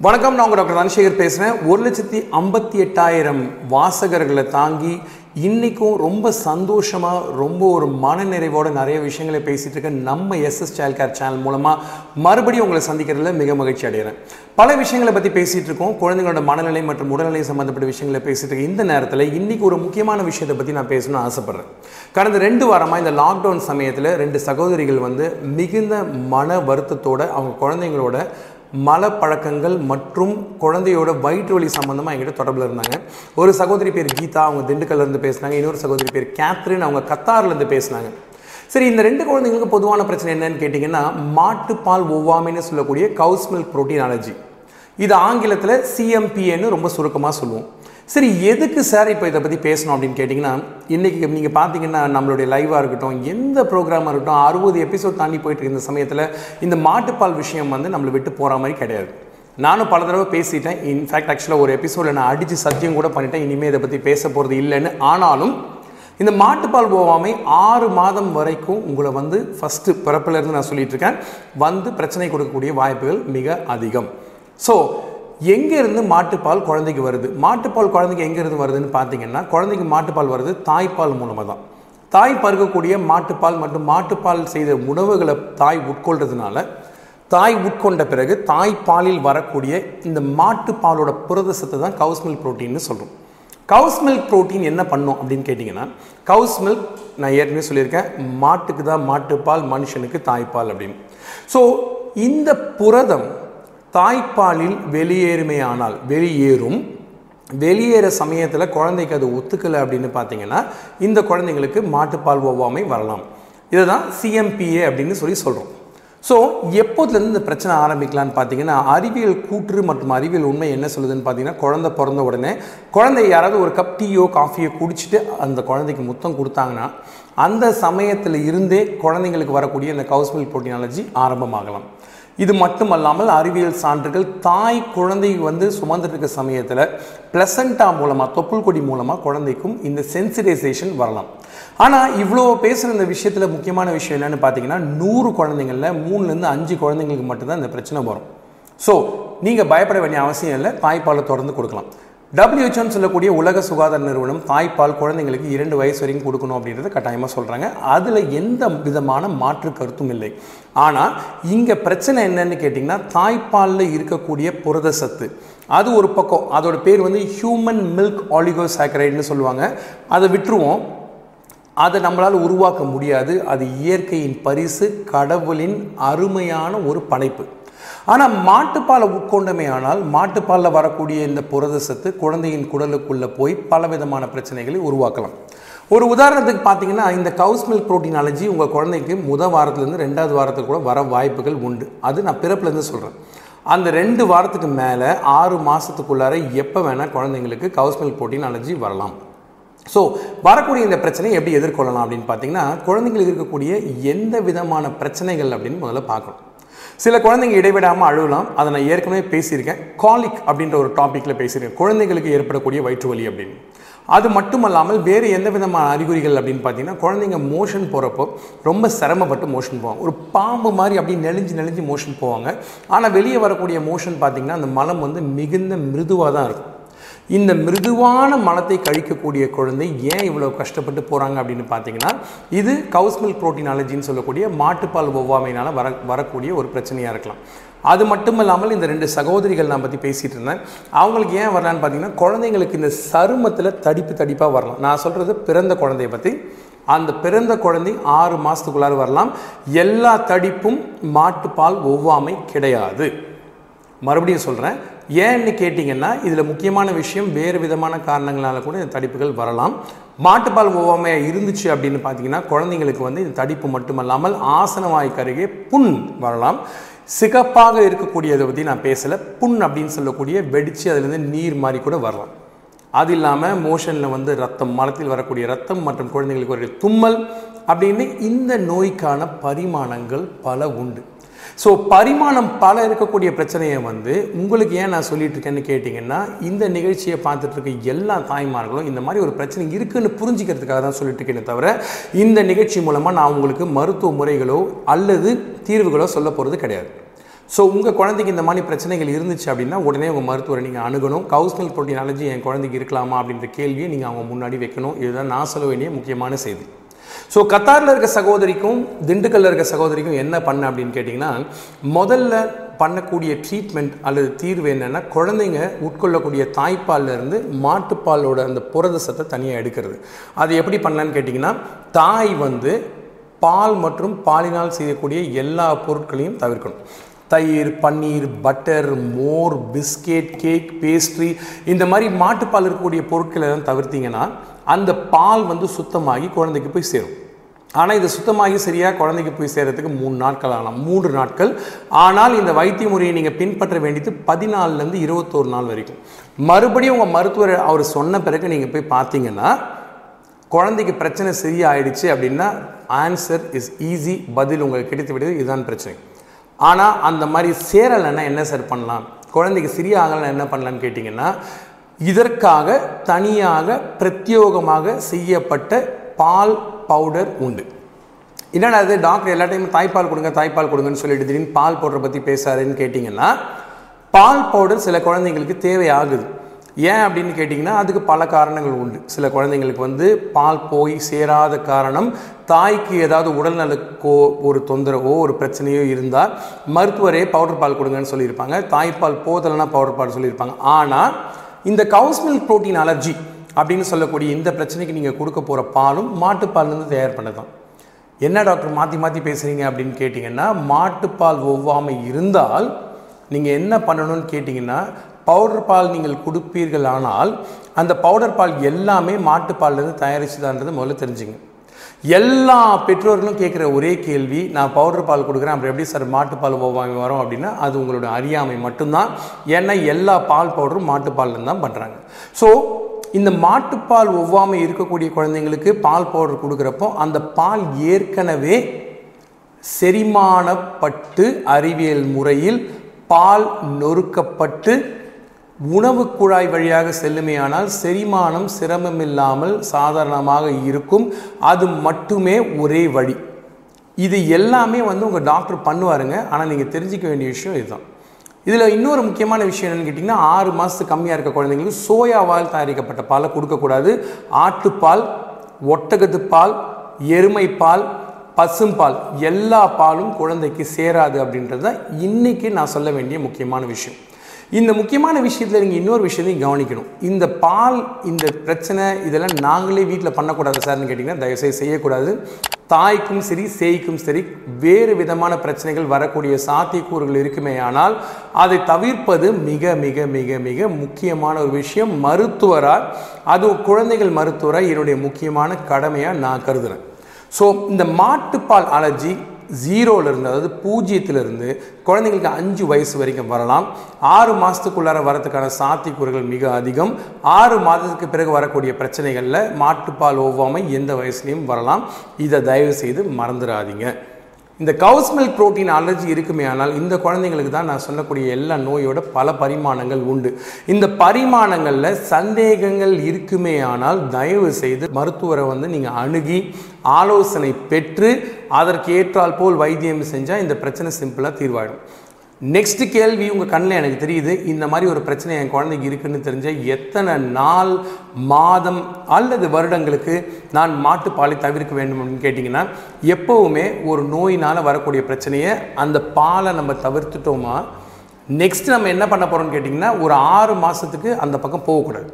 வணக்கம் நான் உங்கள் டாக்டர் தனசேகர் பேசுகிறேன் ஒரு லட்சத்தி ஐம்பத்தி எட்டாயிரம் வாசகர்களை தாங்கி இன்றைக்கும் ரொம்ப சந்தோஷமாக ரொம்ப ஒரு மனநிறைவோடு நிறைய விஷயங்களை பேசிகிட்டு இருக்க நம்ம எஸ்எஸ் சைல்ட் கேர் சேனல் மூலமாக மறுபடியும் உங்களை சந்திக்கிறதுல மிக மகிழ்ச்சி அடைகிறேன். பல விஷயங்களை பற்றி பேசிகிட்டு இருக்கோம். குழந்தைங்களோட மனநிலை மற்றும் உடல்நிலை சம்மந்தப்பட்ட விஷயங்களை பேசிகிட்டு இருக்க இந்த நேரத்தில் இன்றைக்கி ஒரு முக்கியமான விஷயத்தை பற்றி நான் பேசணும்னு ஆசைப்பட்றேன். கடந்த ரெண்டு வாரமாக இந்த லாக்டவுன் சமயத்தில் ரெண்டு சகோதரிகள் வந்து மிகுந்த மன வருத்தத்தோட அவங்க குழந்தைங்களோட மலப்பழக்கங்கள் மற்றும் குழந்தையோட வயிற்று வலி சம்மந்தமாக என்கிட்ட தொடர்பில் இருந்தாங்க. ஒரு சகோதரி பேர் கீதா அவங்க திண்டுக்கல்லேருந்து பேசினாங்க. இன்னொரு சகோதரி பேர் கேத்ரின் அவங்க கத்தார்லேருந்து பேசினாங்க. சரி இந்த ரெண்டு குழந்தைங்களுக்கு பொதுவான பிரச்சனை என்னன்னு கேட்டிங்கன்னா மாட்டுப்பால் ஒவ்வாமைன்னு சொல்லக்கூடிய கவுஸ் மில்க் புரோட்டீன் அலர்ஜி இது ஆங்கிலத்தில் சிஎம்பிஏன்னு ரொம்ப சுருக்கமாக சொல்லுவோம். சரி எதுக்கு சார் இப்போ இதை பற்றி பேசணும் அப்படின்னு கேட்டிங்கன்னா இன்றைக்கி நீங்கள் பார்த்தீங்கன்னா நம்மளுடைய லைவாக இருக்கட்டும் எந்த ப்ரோக்ராமாக இருக்கட்டும் அறுபது எபிசோட் தாண்டி போயிட்டு இருந்த சமயத்தில் இந்த மாட்டுப்பால் விஷயம் வந்து நம்மளை விட்டு போகிற மாதிரி கிடையாது. நானும் பல தடவை பேசிட்டேன். இன்ஃபேக்ட் ஆக்சுவலாக ஒரு எபிசோடில் நான் அடித்து சத்தியம் கூட பண்ணிட்டேன். இனிமேல் இதை பற்றி பேச போகிறது இல்லைன்னு. ஆனாலும் இந்த மாட்டுப்பால் போகாமை ஆறு மாதம் வரைக்கும் உங்களை வந்து ஃபஸ்ட்டு பிறப்பிலேருந்து நான் சொல்லிட்டு இருக்கேன். வந்து பிரச்சனை கொடுக்கக்கூடிய வாய்ப்புகள் மிக அதிகம். ஸோ எங்கேருந்து மாட்டுப்பால் குழந்தைக்கு வருது? மாட்டுப்பால் குழந்தைக்கு எங்கேருந்து வருதுன்னு பார்த்தீங்கன்னா குழந்தைக்கு மாட்டுப்பால் வருது தாய்ப்பால் மூலமாக தான். தாய் பருக்கக்கூடிய மாட்டுப்பால் மற்றும் மாட்டுப்பால் செய்த உணவுகளை தாய் உட்கொள்றதுனால தாய் உட்கொண்ட பிறகு தாய்ப்பாலில் வரக்கூடிய இந்த மாட்டுப்பாலோட புரத சத்து தான் கவுஸ் மில்க் ப்ரோட்டீன்னு சொல்கிறோம் கவுஸ் மில்க் ப்ரோட்டீன் என்ன பண்ணும் அப்படின்னு கேட்டிங்கன்னா கவுஸ் மில்க் நான் ஏற்கனவே சொல்லியிருக்கேன் மாட்டுக்கு தான் மாட்டுப்பால் மனுஷனுக்கு தாய்ப்பால் அப்படின்னு. ஸோ இந்த புரதம் தாய்ப்பாலில் வெளியேறுமையானால் வெளியேறும். வெளியேற சமயத்தில் குழந்தைக்கு அது ஒத்துக்கலை அப்படின்னு பார்த்தீங்கன்னா இந்த குழந்தைங்களுக்கு மாட்டுப்பால் ஒவ்வாமை வரலாம். இதை தான் சிஎம்பிஏ அப்படின்னு சொல்லி சொல்கிறோம் ஸோ எப்போதுலேருந்து இந்த பிரச்சனை ஆரம்பிக்கலான்னு பார்த்தீங்கன்னா அறிவியல் கூற்று மற்றும் அறிவியல் உண்மை என்ன சொல்லுதுன்னு பார்த்தீங்கன்னா குழந்தை பிறந்த உடனே குழந்தை யாராவது ஒரு கப் டீயோ காஃபியோ குடிச்சிட்டு அந்த குழந்தைக்கு முத்தம் கொடுத்தாங்கன்னா அந்த சமயத்தில் இருந்தே குழந்தைங்களுக்கு வரக்கூடிய இந்த கவுஸ்மில் போட்டினாலஜி புரோட்டீன் அலர்ஜி ஆரம்பமாகலாம். இது மட்டுமல்லாமல் அறிவியல் சான்றுகள் தாய் குழந்தை வந்து சுமந்துட்டு இருக்க சமயத்தில் பிளசண்டா மூலமாக தொப்புள் கொடி மூலமாக குழந்தைக்கும் இந்த சென்சிடைசேஷன் வரலாம். ஆனால் இவ்வளோ பேசுகிற இந்த விஷயத்தில் முக்கியமான விஷயம் என்னென்னு பார்த்தீங்கன்னா நூறு குழந்தைங்களில் மூணுலேருந்து அஞ்சு குழந்தைங்களுக்கு மட்டும்தான் இந்த பிரச்சனை வரும். ஸோ நீங்கள் பயப்பட வேண்டிய அவசியம் இல்லை தாய்ப்பாலை தொடர்ந்து கொடுக்கலாம். டபிள்யூஹெச்ஓன்னு சொல்லக்கூடிய உலக சுகாதார நிறுவனம் தாய்ப்பால் குழந்தைங்களுக்கு இரண்டு வயசு வரைக்கும் கொடுக்கணும் அப்படின்றத கட்டாயமாக சொல்கிறாங்க அதில் எந்த விதமான மாற்று கருத்தும் இல்லை. ஆனால் இங்கே பிரச்சனை என்னன்னு கேட்டிங்கன்னா தாய்ப்பாலில் இருக்கக்கூடிய புரத சத்து. அது ஒரு பக்கம். அதோட பேர் வந்து ஹியூமன் மில்க் ஆலிகோசாக்கரைட்னு சொல்லுவாங்க. அதை விட்டுருவோம். அதை நம்மளால் உருவாக்க முடியாது. அது இயற்கையின் பரிசு கடவுளின் அருமையான ஒரு படைப்பு. ஆனால் மாட்டுப்பாலை உட்கொண்டமே ஆனால் மாட்டுப்பாலில் வரக்கூடிய இந்த புரத சத்து குழந்தையின் குடலுக்குள்ளே போய் பலவிதமான பிரச்சனைகளை உருவாக்கலாம். ஒரு உதாரணத்துக்கு பார்த்தீங்கன்னா இந்த கவுஸ் மில்க் ப்ரோட்டீன் அலர்ஜி உங்கள் குழந்தைக்கு முத வாரத்துலேருந்து ரெண்டாவது வாரத்துக்கு கூட வர வாய்ப்புகள் உண்டு. அது நான் பிறப்புலேருந்து சொல்கிறேன். அந்த ரெண்டு வாரத்துக்கு மேலே ஆறு மாதத்துக்குள்ளார எப்போ வேணால் குழந்தைங்களுக்கு கவுஸ் மில்க் ப்ரோட்டீன் அலர்ஜி வரலாம். ஸோ வரக்கூடிய இந்த பிரச்சனையை எப்படி எதிர்கொள்ளலாம் அப்படின்னு பார்த்தீங்கன்னா குழந்தைங்களுக்கு இருக்கக்கூடிய எந்த விதமான பிரச்சனைகள் அப்படின்னு முதல்ல பார்க்கணும். சில குழந்தைங்க இடைவிடாமல் அழுகலாம் அதை நான் ஏற்கனவே பேசியிருக்கேன். காலிக் அப்படின்ற ஒரு டாப்பிக்கில் பேசியிருக்கேன். குழந்தைங்களுக்கு ஏற்படக்கூடிய வயிற்று வலி அப்படின்னு. அது மட்டுமல்லாமல் வேறு எந்த விதமான அறிகுறிகள் அப்படின்னு பார்த்தீங்கன்னா குழந்தைங்க மோஷன் போகிறப்போ ரொம்ப சிரமப்பட்டு மோஷன் போவாங்க. ஒரு பாம்பு மாதிரி அப்படி நெளிஞ்சு நெளிஞ்சு மோஷன் போவாங்க. ஆனால் வெளியே வரக்கூடிய மோஷன் பார்த்தீங்கன்னா அந்த மலம் வந்து மிகுந்த மிருதுவாக தான் இருக்கும். இந்த மிருதுவான மலத்தை கழிக்கக்கூடிய குழந்தை ஏன் இவ்வளோ கஷ்டப்பட்டு போகிறாங்க அப்படின்னு பார்த்தீங்கன்னா இது கவுஸ் மில்க் ப்ரோட்டீன் அலர்ஜின்னு சொல்லக்கூடிய மாட்டுப்பால் ஒவ்வாமையினால் வர வரக்கூடிய ஒரு பிரச்சனையாக இருக்கலாம். அது மட்டும் இல்லாமல் இந்த ரெண்டு சகோதரிகள் நான் பற்றி பேசிகிட்டு இருந்தேன். அவங்களுக்கு ஏன் வரலான்னு பார்த்தீங்கன்னா குழந்தைங்களுக்கு இந்த சருமத்தில் தடிப்பு தடிப்பாக வரலாம். நான் சொல்கிறது பிறந்த குழந்தைய பற்றி அந்த பிறந்த குழந்தை ஆறு மாதத்துக்குள்ளார வரலாம். எல்லா தடிப்பும் மாட்டுப்பால் ஒவ்வாமை கிடையாது. மறுபடியும் சொல்கிறேன் ஏன்னு கேட்டிங்கன்னா இதில் முக்கியமான விஷயம் வேறு விதமான காரணங்களால் கூட இந்த தடிப்புகள் வரலாம். மாட்டுப்பால் ஒவ்வாமையாக இருந்துச்சு அப்படின்னு பார்த்தீங்கன்னா குழந்தைங்களுக்கு வந்து இந்த தடிப்பு மட்டுமல்லாமல் ஆசனவாய்க்கு அருகே புண் வரலாம். சிகப்பாக இருக்கக்கூடியதை பற்றி நான் பேசலை. புண் அப்படின்னு சொல்லக்கூடிய வெடித்து அதுலேருந்து நீர் மாதிரி கூட வரலாம். அது இல்லாமல் மோஷனில் வந்து ரத்தம் மரத்தில் வரக்கூடிய ரத்தம் மற்றும் குழந்தைங்களுக்கு வரக்கூடிய தும்மல் அப்படின்னு இந்த நோய்க்கான பரிமாணங்கள் பல உண்டு. ஸோ பரிமாணம் பல இருக்கக்கூடிய பிரச்சனையை வந்து உங்களுக்கு ஏன் நான் சொல்லிட்டு இருக்கேன்னு கேட்டிங்கன்னா இந்த நிகழ்ச்சியை பார்த்துட்டு இருக்க எல்லா தாய்மார்களும் இந்த மாதிரி ஒரு பிரச்சனை இருக்குன்னு புரிஞ்சுக்கிறதுக்காக தான் சொல்லிட்டு இருக்கேனே தவிர இந்த நிகழ்ச்சி மூலமாக நான் உங்களுக்கு மருத்துவ முறைகளோ அல்லது தீர்வுகளோ சொல்ல போகிறது கிடையாது. ஸோ உங்கள் குழந்தைக்கு இந்த மாதிரி பிரச்சனைகள் இருந்துச்சு அப்படின்னா உடனே உங்கள் மருத்துவரை நீங்கள் அணுகணும். கவுஸ்னல் புரோட்டீன் அலர்ஜி என் குழந்தைக்கு இருக்கலாமா அப்படின்ற கேள்வியை நீங்கள் அவங்க முன்னாடி வைக்கணும். இதுதான் நான் சொல்ல வேண்டிய முக்கியமான செய்தி. ஸோ கத்தாரில் இருக்க சகோதரிக்கும் திண்டுக்கல்ல இருக்க சகோதரிக்கும் என்ன பண்ண அப்படின்னு கேட்டிங்கன்னா முதல்ல பண்ணக்கூடிய ட்ரீட்மெண்ட் அல்லது தீர்வு என்னென்னா குழந்தைங்க உட்கொள்ளக்கூடிய தாய்ப்பால்ல இருந்து மாட்டுப்பாலோட அந்த புரத சத்தை தனியாக எடுக்கிறது. அது எப்படி பண்ணலான்னு கேட்டிங்கன்னா தாய் வந்து பால் மற்றும் பாலினால் செய்யக்கூடிய எல்லா பொருட்களையும் தவிர்க்கணும். தயிர் பன்னீர் பட்டர் மோர் பிஸ்கெட் கேக் பேஸ்ட்ரி இந்த மாதிரி மாட்டுப்பால் இருக்கக்கூடிய பொருட்களை எல்லாம் தவிர்த்தீங்கன்னா அந்த பால் வந்து சுத்தமாகி குழந்தைக்கு போய் சேரும். ஆனால் இது சுத்தமாகி சரியாக குழந்தைக்கு போய் சேர்கிறதுக்கு மூணு நாட்கள் ஆகலாம். மூன்று நாட்கள். ஆனால் இந்த வைத்திய முறையை நீங்கள் பின்பற்ற வேண்டியது பதினாலுலேருந்து இருபத்தோரு நாள் வரைக்கும். மறுபடியும் உங்கள் மருத்துவர் அவர் சொன்ன பிறகு நீங்கள் போய் பார்த்தீங்கன்னா குழந்தைக்கு பிரச்சனை சரியாயிடுச்சு அப்படின்னா ஆன்சர் இஸ் ஈஸி பதில் உங்களுக்கு கிடைத்து விடுது. இதுதான் பிரச்சனை. ஆனால் அந்த மாதிரி சேரலைன்னா என்ன சார் பண்ணலாம்? குழந்தைக்கு சரியாகலைன்னா என்ன பண்ணலான்னு கேட்டிங்கன்னா இதற்காக தனியாக பிரத்யோகமாக செய்யப்பட்ட பால் பவுடர் உண்டு. என்னடா அது டாக்டர் எல்லா டைமும் தாய்ப்பால் கொடுங்க தாய்ப்பால் கொடுங்கன்னு சொல்லிட்டு திடீர்னு பால் பவுடரை பற்றி பேசாருன்னு கேட்டிங்கன்னா பால் பவுடர் சில குழந்தைங்களுக்கு தேவையாகுது. ஏன் அப்படின்னு கேட்டிங்கன்னா அதுக்கு பல காரணங்கள் உண்டு. சில குழந்தைங்களுக்கு வந்து பால் போய் சேராத காரணம் தாய்க்கு ஏதாவது உடல்நலக்கோ ஒரு தொந்தரவோ ஒரு பிரச்சனையோ இருந்தால் மருத்துவரே பவுடர் பால் கொடுங்கன்னு சொல்லியிருப்பாங்க. தாய்ப்பால் போதலைன்னா பவுடர் பால் சொல்லியிருப்பாங்க. ஆனால் இந்த கவுஸ் மில்க் ப்ரோட்டீன் அலர்ஜி அப்படின்னு சொல்லக்கூடிய இந்த பிரச்சனைக்கு நீங்கள் கொடுக்க போகிற பாலும் மாட்டுப்பால்லேருந்து தயார் பண்ணதான். என்ன டாக்டர் மாற்றி மாற்றி பேசுகிறீங்க அப்படின்னு கேட்டிங்கன்னா மாட்டுப்பால் ஒவ்வாமை இருந்தால் நீங்கள் என்ன பண்ணணும்னு கேட்டிங்கன்னா பவுடர் பால் நீங்கள் கொடுப்பீர்கள் ஆனால் அந்த பவுடர் பால் எல்லாமே மாட்டுப்பால்லேருந்து தயாரிச்சுதான்றது முதல்ல தெரிஞ்சுங்க. எல்லா பெற்றோர்களும் கேட்குற ஒரே கேள்வி நான் பவுடர் பால் கொடுக்குறேன் அப்புறம் எப்படி சார் மாட்டுப்பால் ஒவ்வாமை வரும் அப்படின்னா அது உங்களோட அறியாமை மட்டும்தான். ஏன்னா எல்லா பால் பவுடரும் மாட்டுப்பால்லேருந்து தான் பண்ணுறாங்க ஸோ இந்த மாட்டுப்பால் ஒவ்வாமை இருக்கக்கூடிய குழந்தைங்களுக்கு பால் பவுடர் கொடுக்குறப்போ அந்த பால் ஏற்கனவே செரிமானப்பட்டு அறிவியல் முறையில் பால் நொறுக்கப்பட்டு உணவு குழாய் வழியாக செல்லுமேயானால் செரிமானம் சிரமமில்லாமல் சாதாரணமாக இருக்கும். அது மட்டுமே ஒரே வழி. இது எல்லாமே வந்து உங்கள் டாக்டர் பண்ணுவாருங்க. ஆனால் நீங்கள் தெரிஞ்சிக்க வேண்டிய விஷயம் இதுதான். இதில் இன்னொரு முக்கியமான விஷயம் என்னென்னு கேட்டிங்கன்னா ஆறு மாதத்துக்கு கம்மியாக இருக்க குழந்தைங்களுக்கு சோயாவால் தயாரிக்கப்பட்ட பாலை கொடுக்கக்கூடாது. ஆட்டுப்பால் ஒட்டகத்து பால் எருமை பால் பசும்பால் எல்லா பாலும் குழந்தைக்கு சேராது அப்படின்றது தான் இன்றைக்கி நான் சொல்ல வேண்டிய முக்கியமான விஷயம். இந்த முக்கியமான விஷயத்தில் நீங்கள் இன்னொரு விஷயத்தையும் கவனிக்கணும். இந்த பால் இந்த பிரச்சனை இதெல்லாம் நாங்களே வீட்டில் பண்ணக்கூடாது சார்னு கேட்டிங்கன்னா தயவுசெய்து செய்யக்கூடாது. தாய்க்கும் சரி சேய்க்கும் சரி வேறு விதமான பிரச்சனைகள் வரக்கூடிய சாத்தியக்கூறுகள் இருக்குமே ஆனால் அதை தவிர்ப்பது மிக மிக மிக மிக முக்கியமான ஒரு விஷயம். மருத்துவராக அது குழந்தைகள் மருத்துவராக என்னுடைய முக்கியமான கடமையாக நான் கருதுகிறேன் ஸோ இந்த மாட்டுப்பால் அலர்ஜி ஜீரோலேருந்து அதாவது பூஜ்ஜியத்திலிருந்து குழந்தைங்களுக்கு அஞ்சு வயசு வரைக்கும் வரலாம். ஆறு மாதத்துக்குள்ளார வரதுக்கான சாத்தியக்கூறுகள் மிக அதிகம். ஆறு மாதத்துக்கு பிறகு வரக்கூடிய பிரச்சனைகளில் மாட்டுப்பால் ஒவ்வாமை எந்த வயசுலையும் வரலாம். இதை தயவு செய்து மறந்துடாதீங்க. இந்த கவுஸ் மில்க் ப்ரோட்டீன் அலர்ஜி இருக்குமே ஆனால் இந்த குழந்தைங்களுக்கு தான் நான் சொல்லக்கூடிய எல்லா நோயோட பல பரிமாணங்கள் உண்டு. இந்த பரிமாணங்களில் சந்தேகங்கள் இருக்குமே ஆனால் தயவு செய்து மருத்துவரை வந்து நீங்கள் அணுகி ஆலோசனை பெற்று அதற்கு ஏற்றால் போல் வைத்தியம் செஞ்சால் இந்த பிரச்சனை சிம்பிளாக தீர்வாயிடும். நெக்ஸ்ட் கேள்வி உங்கள் கண்ணில் எனக்கு தெரியுது. இந்த மாதிரி ஒரு பிரச்சனை என் குழந்தைக்கு இருக்குன்னு தெரிஞ்ச எத்தனை நாள் மாதம் அல்லது வருடங்களுக்கு நான் மாட்டுப்பாலை தவிர்க்க வேண்டும் அப்படின்னு கேட்டிங்கன்னா எப்போவுமே ஒரு நோயினால் வரக்கூடிய பிரச்சனையை அந்த பாலை நம்ம தவிர்த்துட்டோமா? நெக்ஸ்ட் நம்ம என்ன பண்ண போகிறோம்னு கேட்டிங்கன்னா ஒரு ஆறு மாதத்துக்கு அந்த பக்கம் போகக்கூடாது.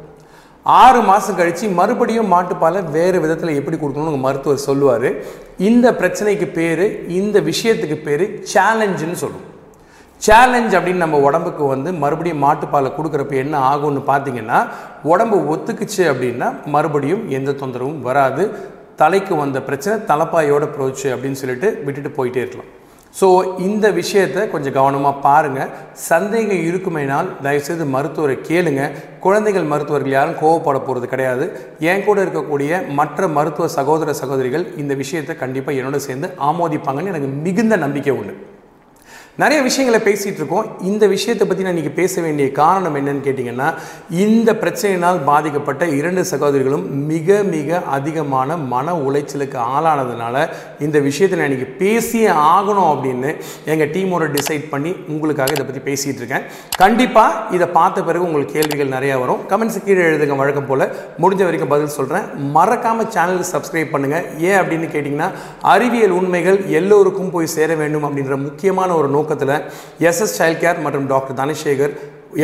ஆறு மாதம் கழித்து மறுபடியும் மாட்டுப்பாலை வேறு விதத்தில் எப்படி கொடுக்கணும்னு உங்கள் மருத்துவர் சொல்லுவார். இந்த பிரச்சனைக்கு பேர் இந்த விஷயத்துக்கு பேர் சேலஞ்சுன்னு சொல்லுவோம் சேலஞ்ச் அப்படின்னு நம்ம உடம்புக்கு வந்து மறுபடியும் மாட்டுப்பாலை கொடுக்குறப்ப என்ன ஆகும்னு பார்த்தீங்கன்னா உடம்பு ஒத்துக்குச்சு அப்படின்னா மறுபடியும் எந்த தொந்தரவும் வராது. தலைக்கு வந்த பிரச்சனை தலைப்பாயோட போச்சு அப்படின்னு சொல்லிட்டு விட்டுட்டு போயிட்டே இருக்கலாம். ஸோ இந்த விஷயத்தை கொஞ்சம் கவனமாக பாருங்கள் சந்தேகம் இருக்குமேனால் தயவுசெய்து மருத்துவரை கேளுங்க. குழந்தைகள் மருத்துவர்கள் யாரும் கோவப்பட போகிறது கிடையாது. என் கூட இருக்கக்கூடிய மற்ற மருத்துவ சகோதர சகோதரிகள் இந்த விஷயத்தை கண்டிப்பாக என்னோட சேர்ந்து ஆமோதிப்பாங்கன்னு எனக்கு மிகுந்த நம்பிக்கை உண்டு. நிறைய விஷயங்களை பேசிகிட்டு இருக்கோம். இந்த விஷயத்தை பற்றி நான் இன்றைக்கி பேச வேண்டிய காரணம் என்னன்னு கேட்டிங்கன்னா இந்த பிரச்சனையினால் பாதிக்கப்பட்ட இரண்டு சகோதரிகளும் மிக மிக அதிகமான மன உளைச்சலுக்கு ஆளானதுனால இந்த விஷயத்தை நான் இன்றைக்கி பேசியே ஆகணும் அப்படின்னு எங்கள் டீமோட டிசைட் பண்ணி உங்களுக்காக இதை பற்றி பேசிகிட்டு இருக்கேன். கண்டிப்பாக இதை பார்த்த பிறகு உங்களுக்கு கேள்விகள் நிறையா வரும். கமெண்ட்ஸ் கீழே எழுதுங்க வழக்கம் போல். முடிஞ்ச வரைக்கும் பதில் சொல்கிறேன் மறக்காமல் சேனலுக்கு சப்ஸ்கிரைப் பண்ணுங்கள் ஏன் அப்படின்னு கேட்டிங்கன்னா அறிவியல் உண்மைகள் எல்லோருக்கும் போய் சேர வேண்டும் அப்படின்ற முக்கியமான ஒரு நோக்கத்தில் எஸ்எஸ் சைல்ட் கேர் மற்றும் டாக்டர் தனசேகர்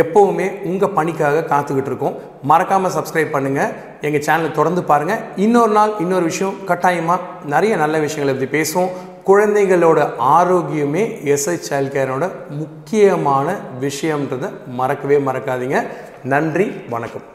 எப்போவுமே உங்கள் பணிக்காக காத்துக்கிட்டு இருக்கோம். மறக்காமல் சப்ஸ்கிரைப் பண்ணுங்கள் எங்கள் சேனலை தொடர்ந்து பாருங்கள் இன்னொரு நாள் இன்னொரு விஷயம் கட்டாயமாக நிறைய நல்ல விஷயங்களை பற்றி பேசுவோம். குழந்தைகளோட ஆரோக்கியமே எஸ்ஐ சைல்ட் கேரோட முக்கியமான விஷயம்ன்றதை மறக்கவே மறக்காதீங்க. நன்றி வணக்கம்.